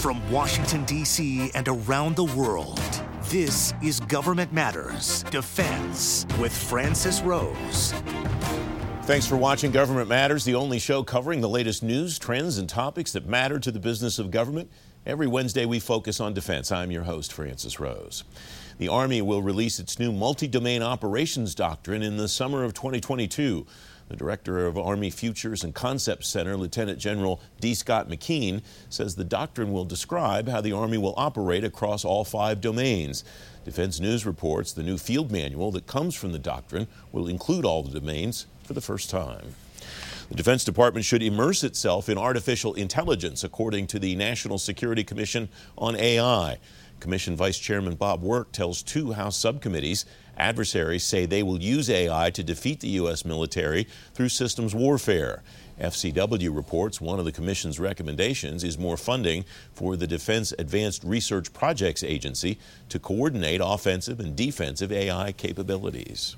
From Washington, D.C. and around the world, this is Government Matters Defense with Francis Rose. Thanks for watching Government Matters, the only show covering the latest news, trends, and topics that matter to the business of government. Every Wednesday, we focus on defense. I'm your host, Francis Rose. The Army will release its new multi domain operations doctrine in the summer of 2022. The director of Army Futures and Concepts Center, Lieutenant General D. Scott McKean, says the doctrine will describe how the Army will operate across all five domains. Defense News reports the new field manual that comes from the doctrine will include all the domains for the first time. The Defense Department should immerse itself in artificial intelligence, according to the National Security Commission on AI. Commission Vice Chairman Bob Work tells two House subcommittees adversaries say they will use AI to defeat the U.S. military through systems warfare. FCW reports one of the Commission's recommendations is more funding for the Defense Advanced Research Projects Agency to coordinate offensive and defensive AI capabilities.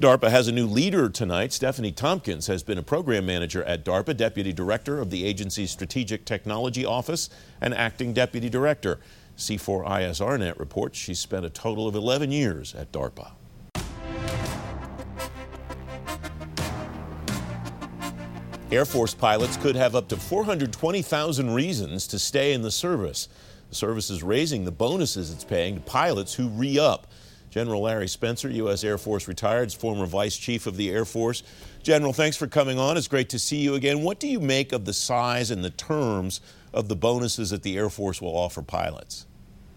DARPA has a new leader tonight. Stephanie Tompkins has been a program manager at DARPA, deputy director of the agency's Strategic Technology Office, and acting deputy director. C4ISRNet reports she spent a total of 11 years at DARPA. Air Force pilots could have up to 420,000 reasons to stay in the service. The service is raising the bonuses it's paying to pilots who re up. General Larry Spencer, U.S. Air Force retired, former Vice Chief of the Air Force. General, thanks for coming on. It's great to see you again. What do you make of the size and the terms of the bonuses that the Air Force will offer pilots?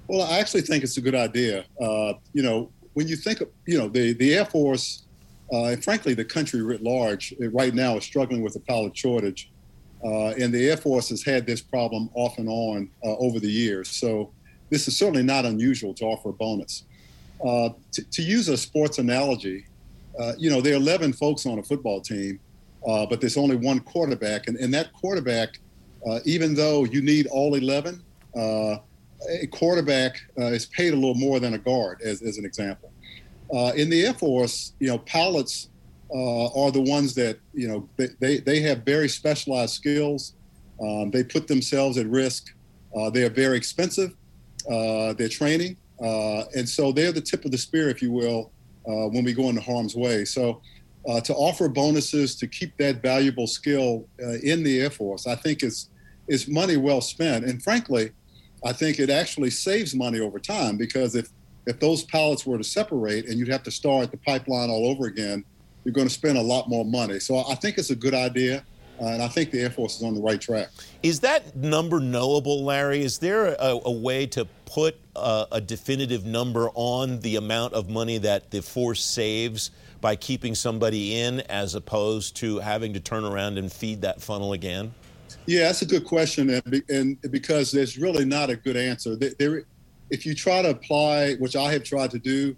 Well, I actually think it's a good idea. Uh, you know, when you think of, you know, the, the Air Force, uh, and frankly, the country writ large right now is struggling with a pilot shortage. Uh, and the Air Force has had this problem off and on uh, over the years. So this is certainly not unusual to offer a bonus. Uh, to, to, use a sports analogy, uh, you know, there are 11 folks on a football team, but there's only one quarterback. And, and that quarterback, even though you need all 11, a quarterback uh, is paid a little more than a guard, as, as an example. Uh, in the Air Force, you know, pilots uh, are the ones that, you know, they, they, have very specialized skills. Um, they put themselves at risk. Uh, they are very expensive. Uh, they're training. Uh, and so they're the tip of the spear, if you will, when we go into harm's way. So Uh, to offer bonuses to keep that valuable skill uh, in the Air Force, I think is, is money well spent. And frankly, I think it actually saves money over time because if if those pilots were to separate and you'd have to start the pipeline all over again, you're going to spend a lot more money. So I think it's a good idea. Uh, and I think the Air Force is on the right track. Is that number knowable, Larry? Is there a, a way to put a, a, definitive number on the amount of money that the force saves by keeping somebody in as opposed to having to turn around and feed that funnel again? Yeah, that's a good question, and, and because there's really not a good answer. There, if you try to apply, which I have tried to do,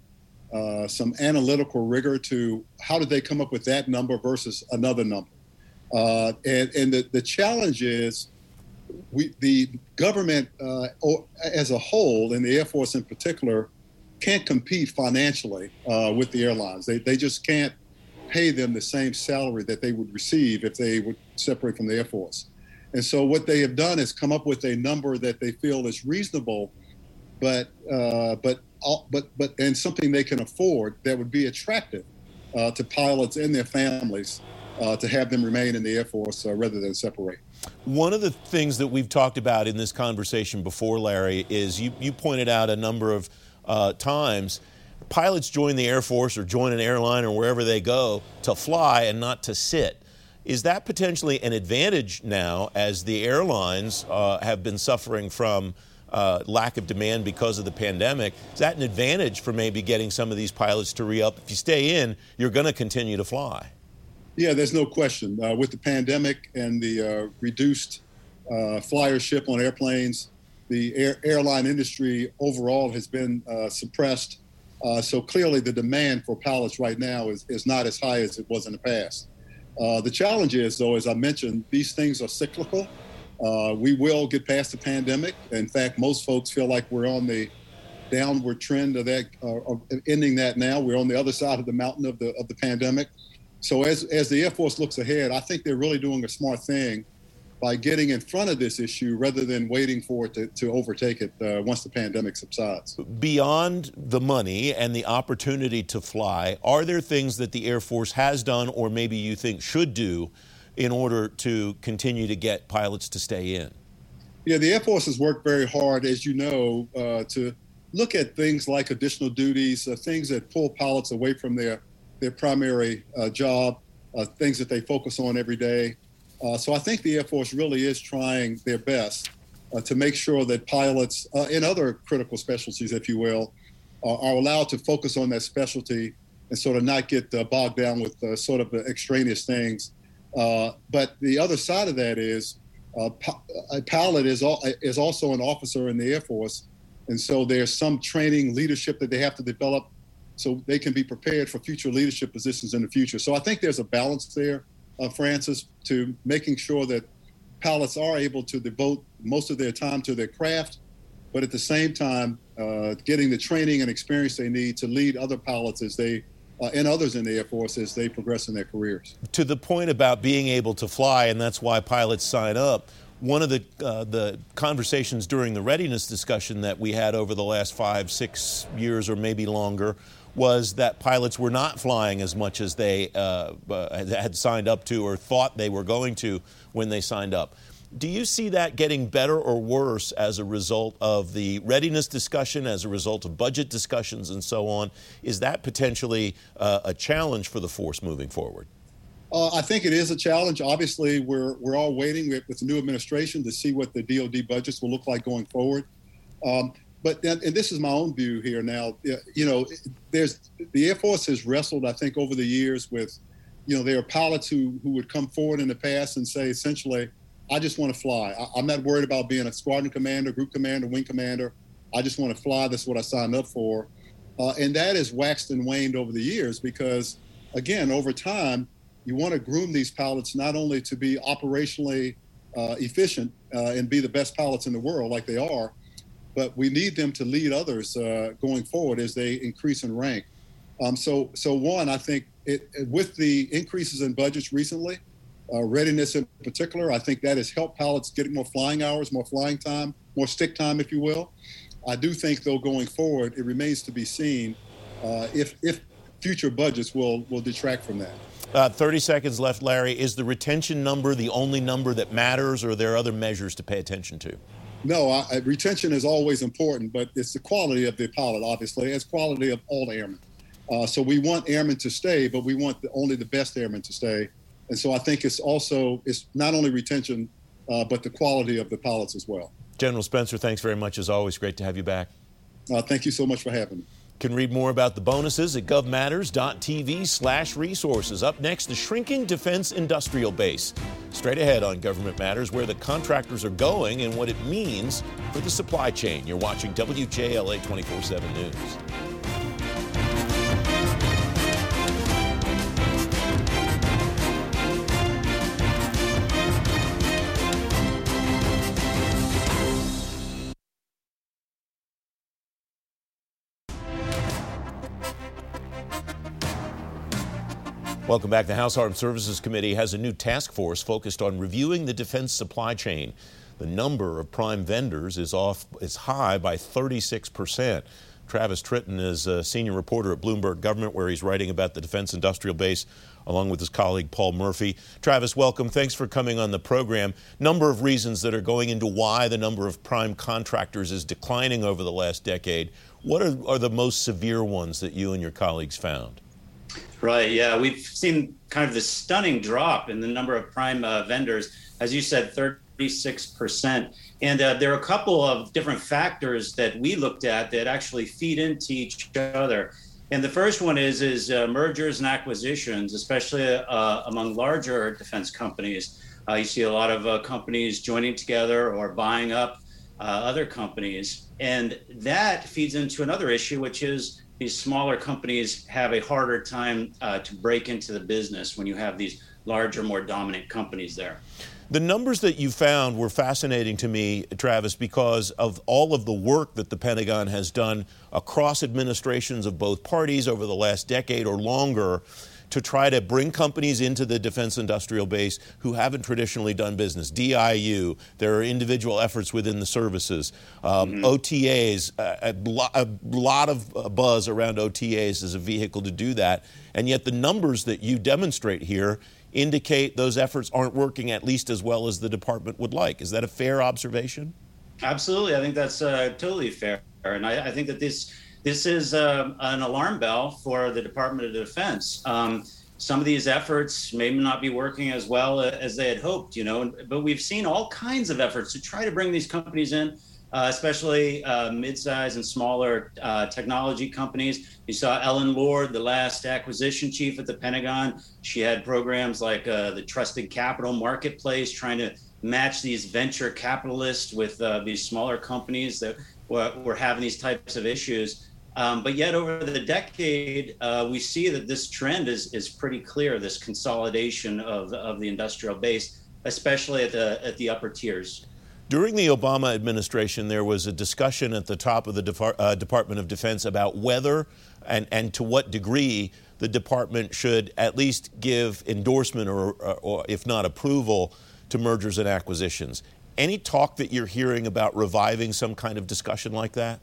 uh, some analytical rigor to how did they come up with that number versus another number, uh, and and the, the challenge is, we the government uh, as a whole, and the Air Force in particular, can't compete financially uh, with the airlines. They they just can't pay them the same salary that they would receive if they would separate from the Air Force. And so what they have done is come up with a number that they feel is reasonable, but uh, but but but and something they can afford that would be attractive uh, to pilots and their families uh, to have them remain in the Air Force uh, rather than separate. One of the things that we've talked about in this conversation before, Larry, is you, you pointed out a number of uh, times pilots join the Air Force or join an airline or wherever they go to fly and not to sit. Is that potentially an advantage now as the airlines uh, have been suffering from uh, lack of demand because of the pandemic? Is that an advantage for maybe getting some of these pilots to re up? If you stay in, you're going to continue to fly. Yeah, there's no question. Uh, with the pandemic and the uh, reduced uh, flyership on airplanes, the air- airline industry overall has been uh, suppressed. so clearly, the demand for pilots right now is, is not as high as it was in the past. Uh, the challenge is, though, as I mentioned, these things are cyclical. Uh, we will get past the pandemic. In fact, most folks feel like we're on the downward trend of that, uh, of ending that now. We're on the other side of the mountain of the of the pandemic. So as as the Air Force looks ahead, I think they're really doing a smart thing by getting in front of this issue rather than waiting for it to, to overtake it uh, once the pandemic subsides. Beyond the money and the opportunity to fly, are there things that the Air Force has done or maybe you think should do in order to continue to get pilots to stay in? Yeah, the Air Force has worked very hard, as you know, uh, to look at things like additional duties, uh, things that pull pilots away from their, their primary uh, job, uh, things that they focus on every day. Uh, so I think the Air Force really is trying their best uh, to make sure that pilots uh, in other critical specialties, if you will, uh, are allowed to focus on that specialty and sort of not get uh, bogged down with uh, sort of extraneous things. but the other side of that is a pilot is, al- is also an officer in the Air Force. And so there's some training, leadership that they have to develop so they can be prepared for future leadership positions in the future. So I think there's a balance there uh, Francis, to making sure that pilots are able to devote most of their time to their craft, but at the same time, uh, getting the training and experience they need to lead other pilots as they uh, and others in the Air Force as they progress in their careers. To the point about being able to fly, and that's why pilots sign up. One of the uh, the conversations during the readiness discussion that we had over the last five, six years, or maybe longer, was that pilots were not flying as much as they uh, uh, had signed up to or thought they were going to when they signed up. Do you see that getting better or worse as a result of the readiness discussion, as a result of budget discussions, and so on? Is that potentially uh, a challenge for the force moving forward? Uh, I think it is a challenge. Obviously, we're we're all waiting with, with, the new administration to see what the DoD budgets will look like going forward. Um, but and this is my own view here now. You know, there's the Air Force has wrestled, I think, over the years with, you know, there are pilots who who would come forward in the past and say essentially, I just want to fly. I, am not worried about being a squadron commander, group commander, wing commander. I just want to fly. That's what I signed up for, uh, and that has waxed and waned over the years because, again, over time, you want to groom these pilots not only to be operationally uh, efficient uh, and be the best pilots in the world like they are but we need them to lead others uh, going forward as they increase in rank. Um, so, so one, I think it, with the increases in budgets recently, uh, readiness in particular, I think that has helped pilots getting more flying hours, more flying time, more stick time, if you will. I do think, though, going forward, it remains to be seen uh, if if future budgets will will detract from that. Uh, 30 seconds left, Larry. Is the retention number the only number that matters, or are there other measures to pay attention to? No, I, retention is always important, but it's the quality of the pilot, obviously, it's quality of all airmen. Uh, so we want airmen to stay, but we want the, only the best airmen to stay. And so I think it's also it's not only retention, uh, but the quality of the pilots as well. General Spencer, thanks very much as always. Great to have you back. Uh, thank you so much for having me. Can read more about the bonuses at govmatters.tv slash resources. Up next, the shrinking defense industrial base. Straight ahead on Government Matters, where the contractors are going and what it means for the supply chain. You're watching WJLA 24 7 News. Welcome back. The House Armed Services Committee has a new task force focused on reviewing the defense supply chain. The number of prime vendors is off is high by 36 percent. Travis Tritten is a senior reporter at Bloomberg Government, where he's writing about the defense industrial base, along with his colleague Paul Murphy. Travis, welcome. Thanks for coming on the program. Number of reasons that are going into why the number of prime contractors is declining over the last decade. What are, are the most severe ones that you and your colleagues found? Right. Yeah, we've seen kind of this stunning drop in the number of prime uh, vendors, as you said, 36%. And uh, there are a couple of different factors that we looked at that actually feed into each other. And the first one is is uh, mergers and acquisitions, especially uh, among larger defense companies. Uh, you see a lot of uh, companies joining together or buying up other companies, and that feeds into another issue, which is these smaller companies have a harder time uh, to break into the business when you have these larger, more dominant companies there. The numbers that you found were fascinating to me, Travis, because of all of the work that the Pentagon has done across administrations of both parties over the last decade or longer to try to bring companies into the defense industrial base who haven't traditionally done business. DIU, there are individual efforts within the services. Um, mm-hmm. OTAs, a, a, lot of uh, buzz around OTAs as a vehicle to do that. And yet the numbers that you demonstrate here indicate those efforts aren't working at least as well as the department would like. Is that a fair observation? Absolutely. I think that's uh, totally fair. And I, I think that this this is uh, an alarm bell for the Department of Defense. Um, some of these efforts may not be working as well as they had hoped, you know, but we've seen all kinds of efforts to try to bring these companies in, uh, especially uh, mid-sized and smaller uh, technology companies. You saw Ellen Lord, the last acquisition chief at the Pentagon. She had programs like uh, the Trusted Capital Marketplace, trying to match these venture capitalists with uh, these smaller companies that were, were having these types of issues. Um, but yet, over the decade, uh, we see that this trend is is pretty clear. This consolidation of of the industrial base, especially at the at the upper tiers. During the Obama administration, there was a discussion at the top of the uh, Department of Defense about whether and, and to what degree the department should at least give endorsement or, or, or if not approval to mergers and acquisitions. Any talk that you're hearing about reviving some kind of discussion like that?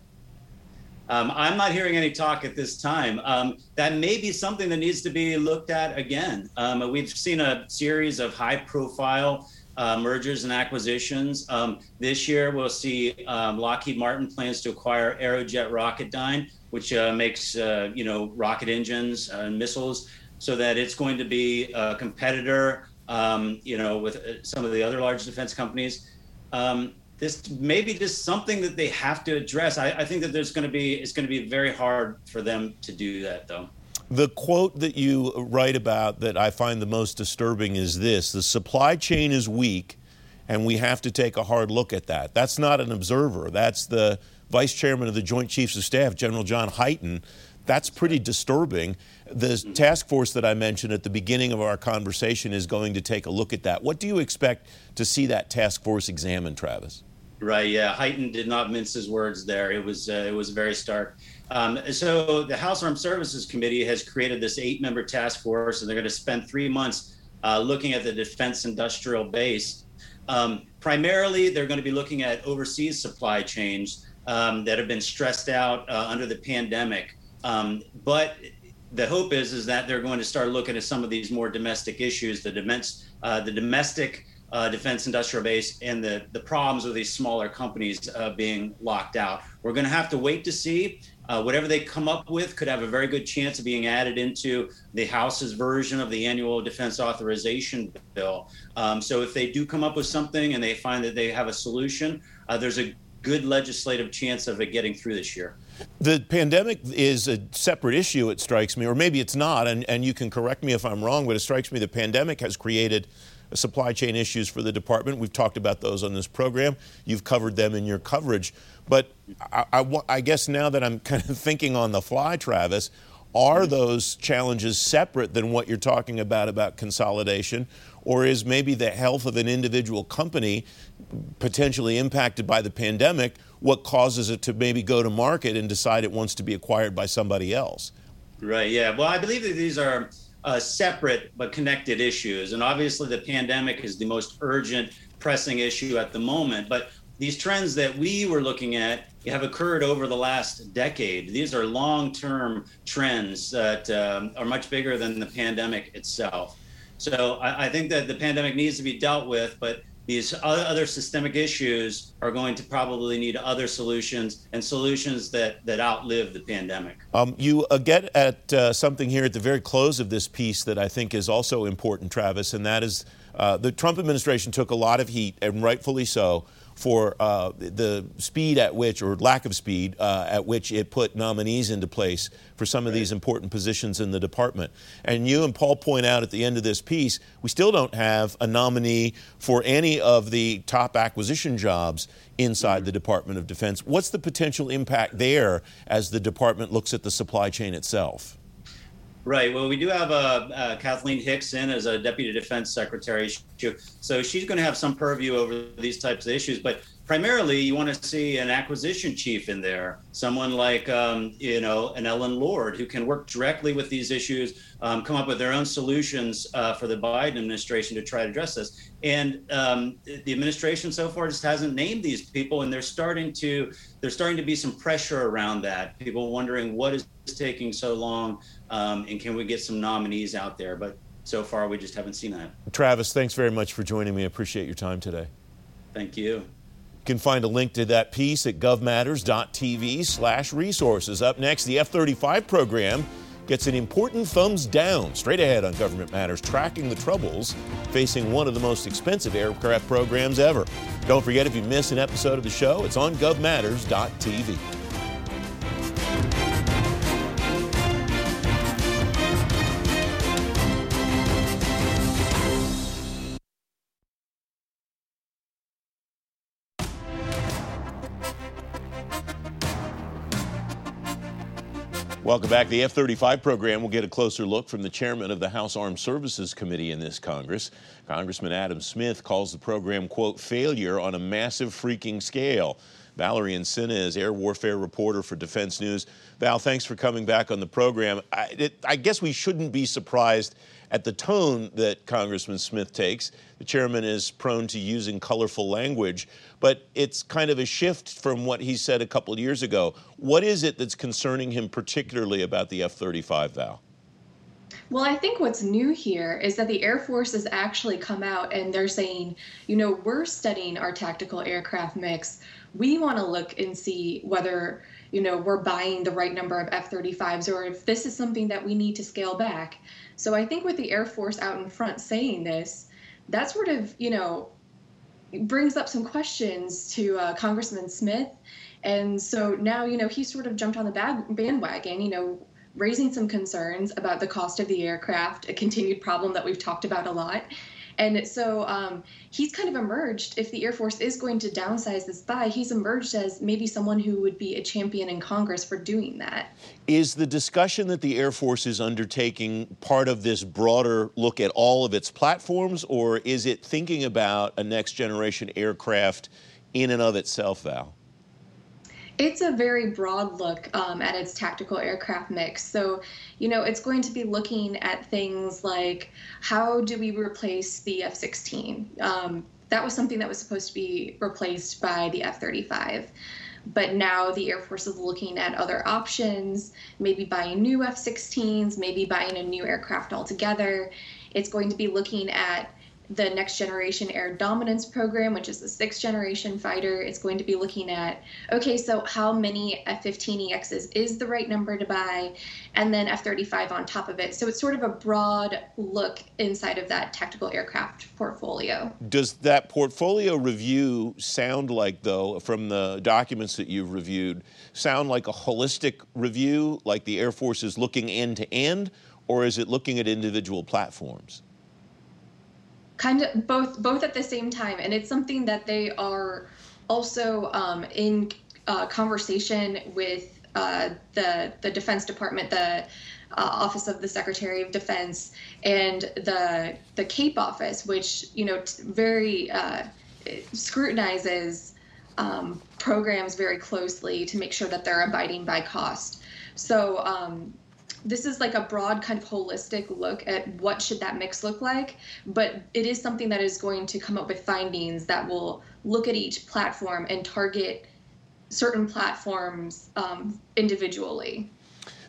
Um, I'm not hearing any talk at this time. Um, that may be something that needs to be looked at again. Um, we've seen a series of high profile uh, mergers and acquisitions. Um, this year, we'll see um, Lockheed Martin plans to acquire Aerojet Rocketdyne, which uh, makes uh, you know rocket engines and missiles, so that it's going to be a competitor, um, you know, with uh, some of the other large defense companies. Um, this may be just something that they have to address. I, I think that there's going to be it's going to be very hard for them to do that, though. The quote that you write about that I find the most disturbing is this: the supply chain is weak, and we have to take a hard look at that. That's not an observer. That's the vice chairman of the Joint Chiefs of Staff, General John Hyten. That's pretty disturbing. The task force that I mentioned at the beginning of our conversation is going to take a look at that. What do you expect to see that task force examine, Travis? Right. Yeah. Hyten did not mince his words there. It was uh, it was very stark. Um, so the House Armed Services Committee has created this eight-member task force, and they're going to spend three months uh, looking at the defense industrial base. Um, primarily, they're going to be looking at overseas supply chains um, that have been stressed out uh, under the pandemic. Um, but the hope is is that they're going to start looking at some of these more domestic issues, the, uh, the domestic uh, defense industrial base and the, the problems with these smaller companies uh, being locked out. We're going to have to wait to see. Uh, whatever they come up with could have a very good chance of being added into the House's version of the annual defense authorization bill. Um, so if they do come up with something and they find that they have a solution, uh, there's a good legislative chance of it getting through this year. The pandemic is a separate issue, it strikes me, or maybe it's not, and, and you can correct me if I'm wrong, but it strikes me the pandemic has created supply chain issues for the department. We've talked about those on this program. You've covered them in your coverage. But I, I, I guess now that I'm kind of thinking on the fly, Travis, are those challenges separate than what you're talking about about consolidation? Or is maybe the health of an individual company potentially impacted by the pandemic what causes it to maybe go to market and decide it wants to be acquired by somebody else? Right, yeah. Well, I believe that these are uh, separate but connected issues. And obviously, the pandemic is the most urgent, pressing issue at the moment. But these trends that we were looking at have occurred over the last decade. These are long term trends that um, are much bigger than the pandemic itself. So I, I think that the pandemic needs to be dealt with, but these other systemic issues are going to probably need other solutions and solutions that, that outlive the pandemic. Um, you uh, get at uh, something here at the very close of this piece that I think is also important, Travis, and that is uh, the Trump administration took a lot of heat, and rightfully so, for uh, the speed at which, or lack of speed, uh, at which it put nominees into place for some of right. these important positions in the department. And you and Paul point out at the end of this piece, we still don't have a nominee for any of the top acquisition jobs inside mm-hmm. the Department of Defense. What's the potential impact there as the department looks at the supply chain itself? Right. Well, we do have uh, uh, Kathleen Hicks in as a deputy defense secretary, so she's going to have some purview over these types of issues. But primarily you want to see an acquisition chief in there, someone like um, you know an Ellen Lord who can work directly with these issues, um, come up with their own solutions uh, for the Biden administration to try to address this. And um, the administration so far just hasn't named these people, and they're starting to there's starting to be some pressure around that. People wondering what is taking so long, um, and can we get some nominees out there? But so far, we just haven't seen that. Travis, thanks very much for joining me. I appreciate your time today. Thank you. You can find a link to that piece at govmatters.tv slash resources. Up next, the F-35 program gets an important thumbs down. Straight ahead on Government Matters, tracking the troubles facing one of the most expensive aircraft programs ever. Don't forget, if you miss an episode of the show, it's on govmatters.tv. Welcome back. The F 35 program will get a closer look from the chairman of the House Armed Services Committee in this Congress. Congressman Adam Smith calls the program, quote, failure on a massive freaking scale. Valerie Insinna is air warfare reporter for Defense News. Val, thanks for coming back on the program. I, it, I guess we shouldn't be surprised at the tone that Congressman Smith takes. The chairman is prone to using colorful language, but it's kind of a shift from what he said a couple of years ago. What is it that's concerning him particularly about the F 35, Val? Well, I think what's new here is that the Air Force has actually come out and they're saying, you know, we're studying our tactical aircraft mix. We want to look and see whether, you know, we're buying the right number of F 35s or if this is something that we need to scale back. So I think with the Air Force out in front saying this, that sort of, you know, brings up some questions to uh, Congressman Smith. And so now, you know, he sort of jumped on the bandwagon, you know, raising some concerns about the cost of the aircraft, a continued problem that we've talked about a lot. And so um, he's kind of emerged, if the Air Force is going to downsize this buy, he's emerged as maybe someone who would be a champion in Congress for doing that. Is the discussion that the Air Force is undertaking part of this broader look at all of its platforms, or is it thinking about a next generation aircraft in and of itself, Val? It's a very broad look um, at its tactical aircraft mix. So, you know, it's going to be looking at things like how do we replace the F 16? Um, that was something that was supposed to be replaced by the F 35. But now the Air Force is looking at other options, maybe buying new F 16s, maybe buying a new aircraft altogether. It's going to be looking at the next generation air dominance program, which is the sixth generation fighter, is going to be looking at okay, so how many F 15 EXs is the right number to buy, and then F 35 on top of it. So it's sort of a broad look inside of that tactical aircraft portfolio. Does that portfolio review sound like, though, from the documents that you've reviewed, sound like a holistic review, like the Air Force is looking end to end, or is it looking at individual platforms? Kind of both both at the same time. And it's something that they are also um, in uh, conversation with uh, the the defense department the uh, office of the secretary of defense and the the CAPE office which you know t- very uh, scrutinizes um, programs very closely to make sure that they're abiding by cost. So um, this is like a broad kind of holistic look at what should that mix look like but it is something that is going to come up with findings that will look at each platform and target certain platforms um, individually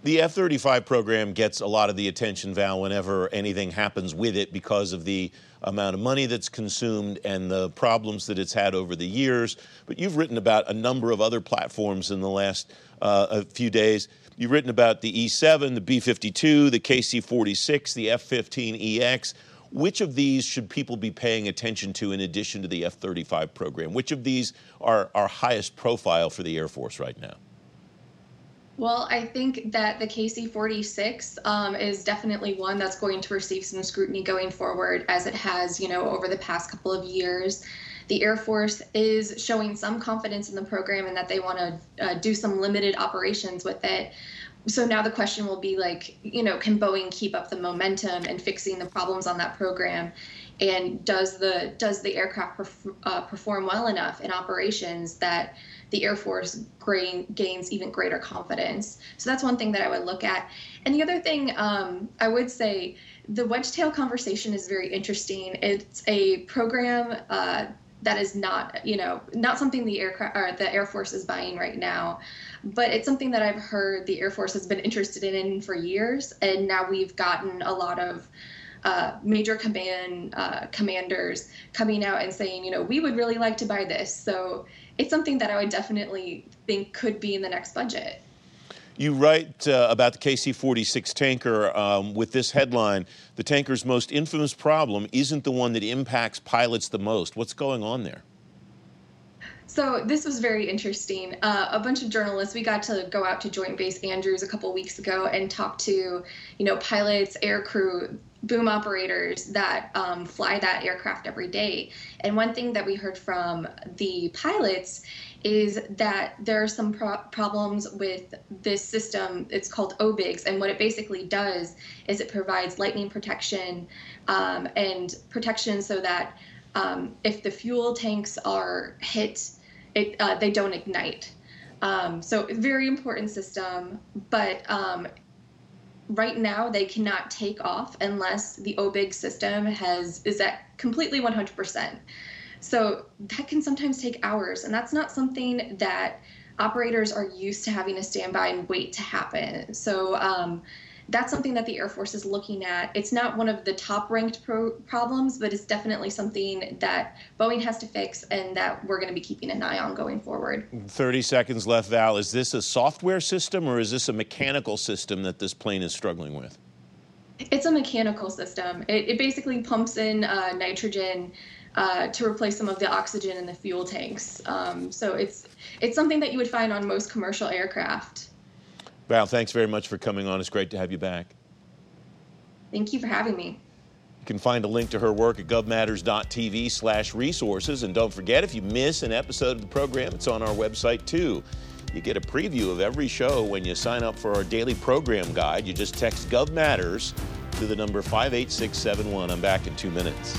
the F 35 program gets a lot of the attention, Val, whenever anything happens with it because of the amount of money that's consumed and the problems that it's had over the years. But you've written about a number of other platforms in the last uh, few days. You've written about the E7, the B 52, the KC 46, the F 15EX. Which of these should people be paying attention to in addition to the F 35 program? Which of these are, our highest profile for the Air Force right now? Well, I think that the KC 46 um, is definitely one that's going to receive some scrutiny going forward, as it has, you know, over the past couple of years. The Air Force is showing some confidence in the program and that they want to uh, do some limited operations with it. So now the question will be like, you know, can Boeing keep up the momentum and fixing the problems on that program? and does the does the aircraft perf- uh, perform well enough in operations that the Air Force gain, gains even greater confidence. So that's one thing that I would look at. And the other thing um, I would say, the Wedgetail conversation is very interesting. It's a program uh, that is not, you know, not something the aircraft or the Air Force is buying right now, but it's something that I've heard the Air Force has been interested in for years, and now we've gotten a lot of uh, major command uh, commanders coming out and saying, you know, we would really like to buy this. So it's something that I would definitely think could be in the next budget. You write uh, about the KC 46 tanker um, with this headline The tanker's most infamous problem isn't the one that impacts pilots the most. What's going on there? So this was very interesting. Uh, a bunch of journalists, we got to go out to Joint Base Andrews a couple weeks ago and talk to, you know, pilots, air crew, boom operators that um, fly that aircraft every day. And one thing that we heard from the pilots is that there are some pro- problems with this system. It's called OBIGGS, and what it basically does is it provides lightning protection um, and protection so that um, if the fuel tanks are hit, it, uh, they don't ignite. Um, so very important system, but um, right now they cannot take off unless the OBIGGS system has is at completely 100%. So that can sometimes take hours, and that's not something that operators are used to having to stand by and wait to happen. So um, that's something that the Air Force is looking at. It's not one of the top ranked pro- problems, but it's definitely something that Boeing has to fix and that we're going to be keeping an eye on going forward. 30 seconds left, Val. Is this a software system or is this a mechanical system that this plane is struggling with? It's a mechanical system. It, it basically pumps in uh, nitrogen. Uh, to replace some of the oxygen in the fuel tanks. Um, so it's it's something that you would find on most commercial aircraft. Val, thanks very much for coming on. It's great to have you back. Thank you for having me. You can find a link to her work at govmatters.tv slash resources. And don't forget, if you miss an episode of the program, it's on our website too. You get a preview of every show when you sign up for our daily program guide. You just text GovMatters to the number 58671. I'm back in two minutes.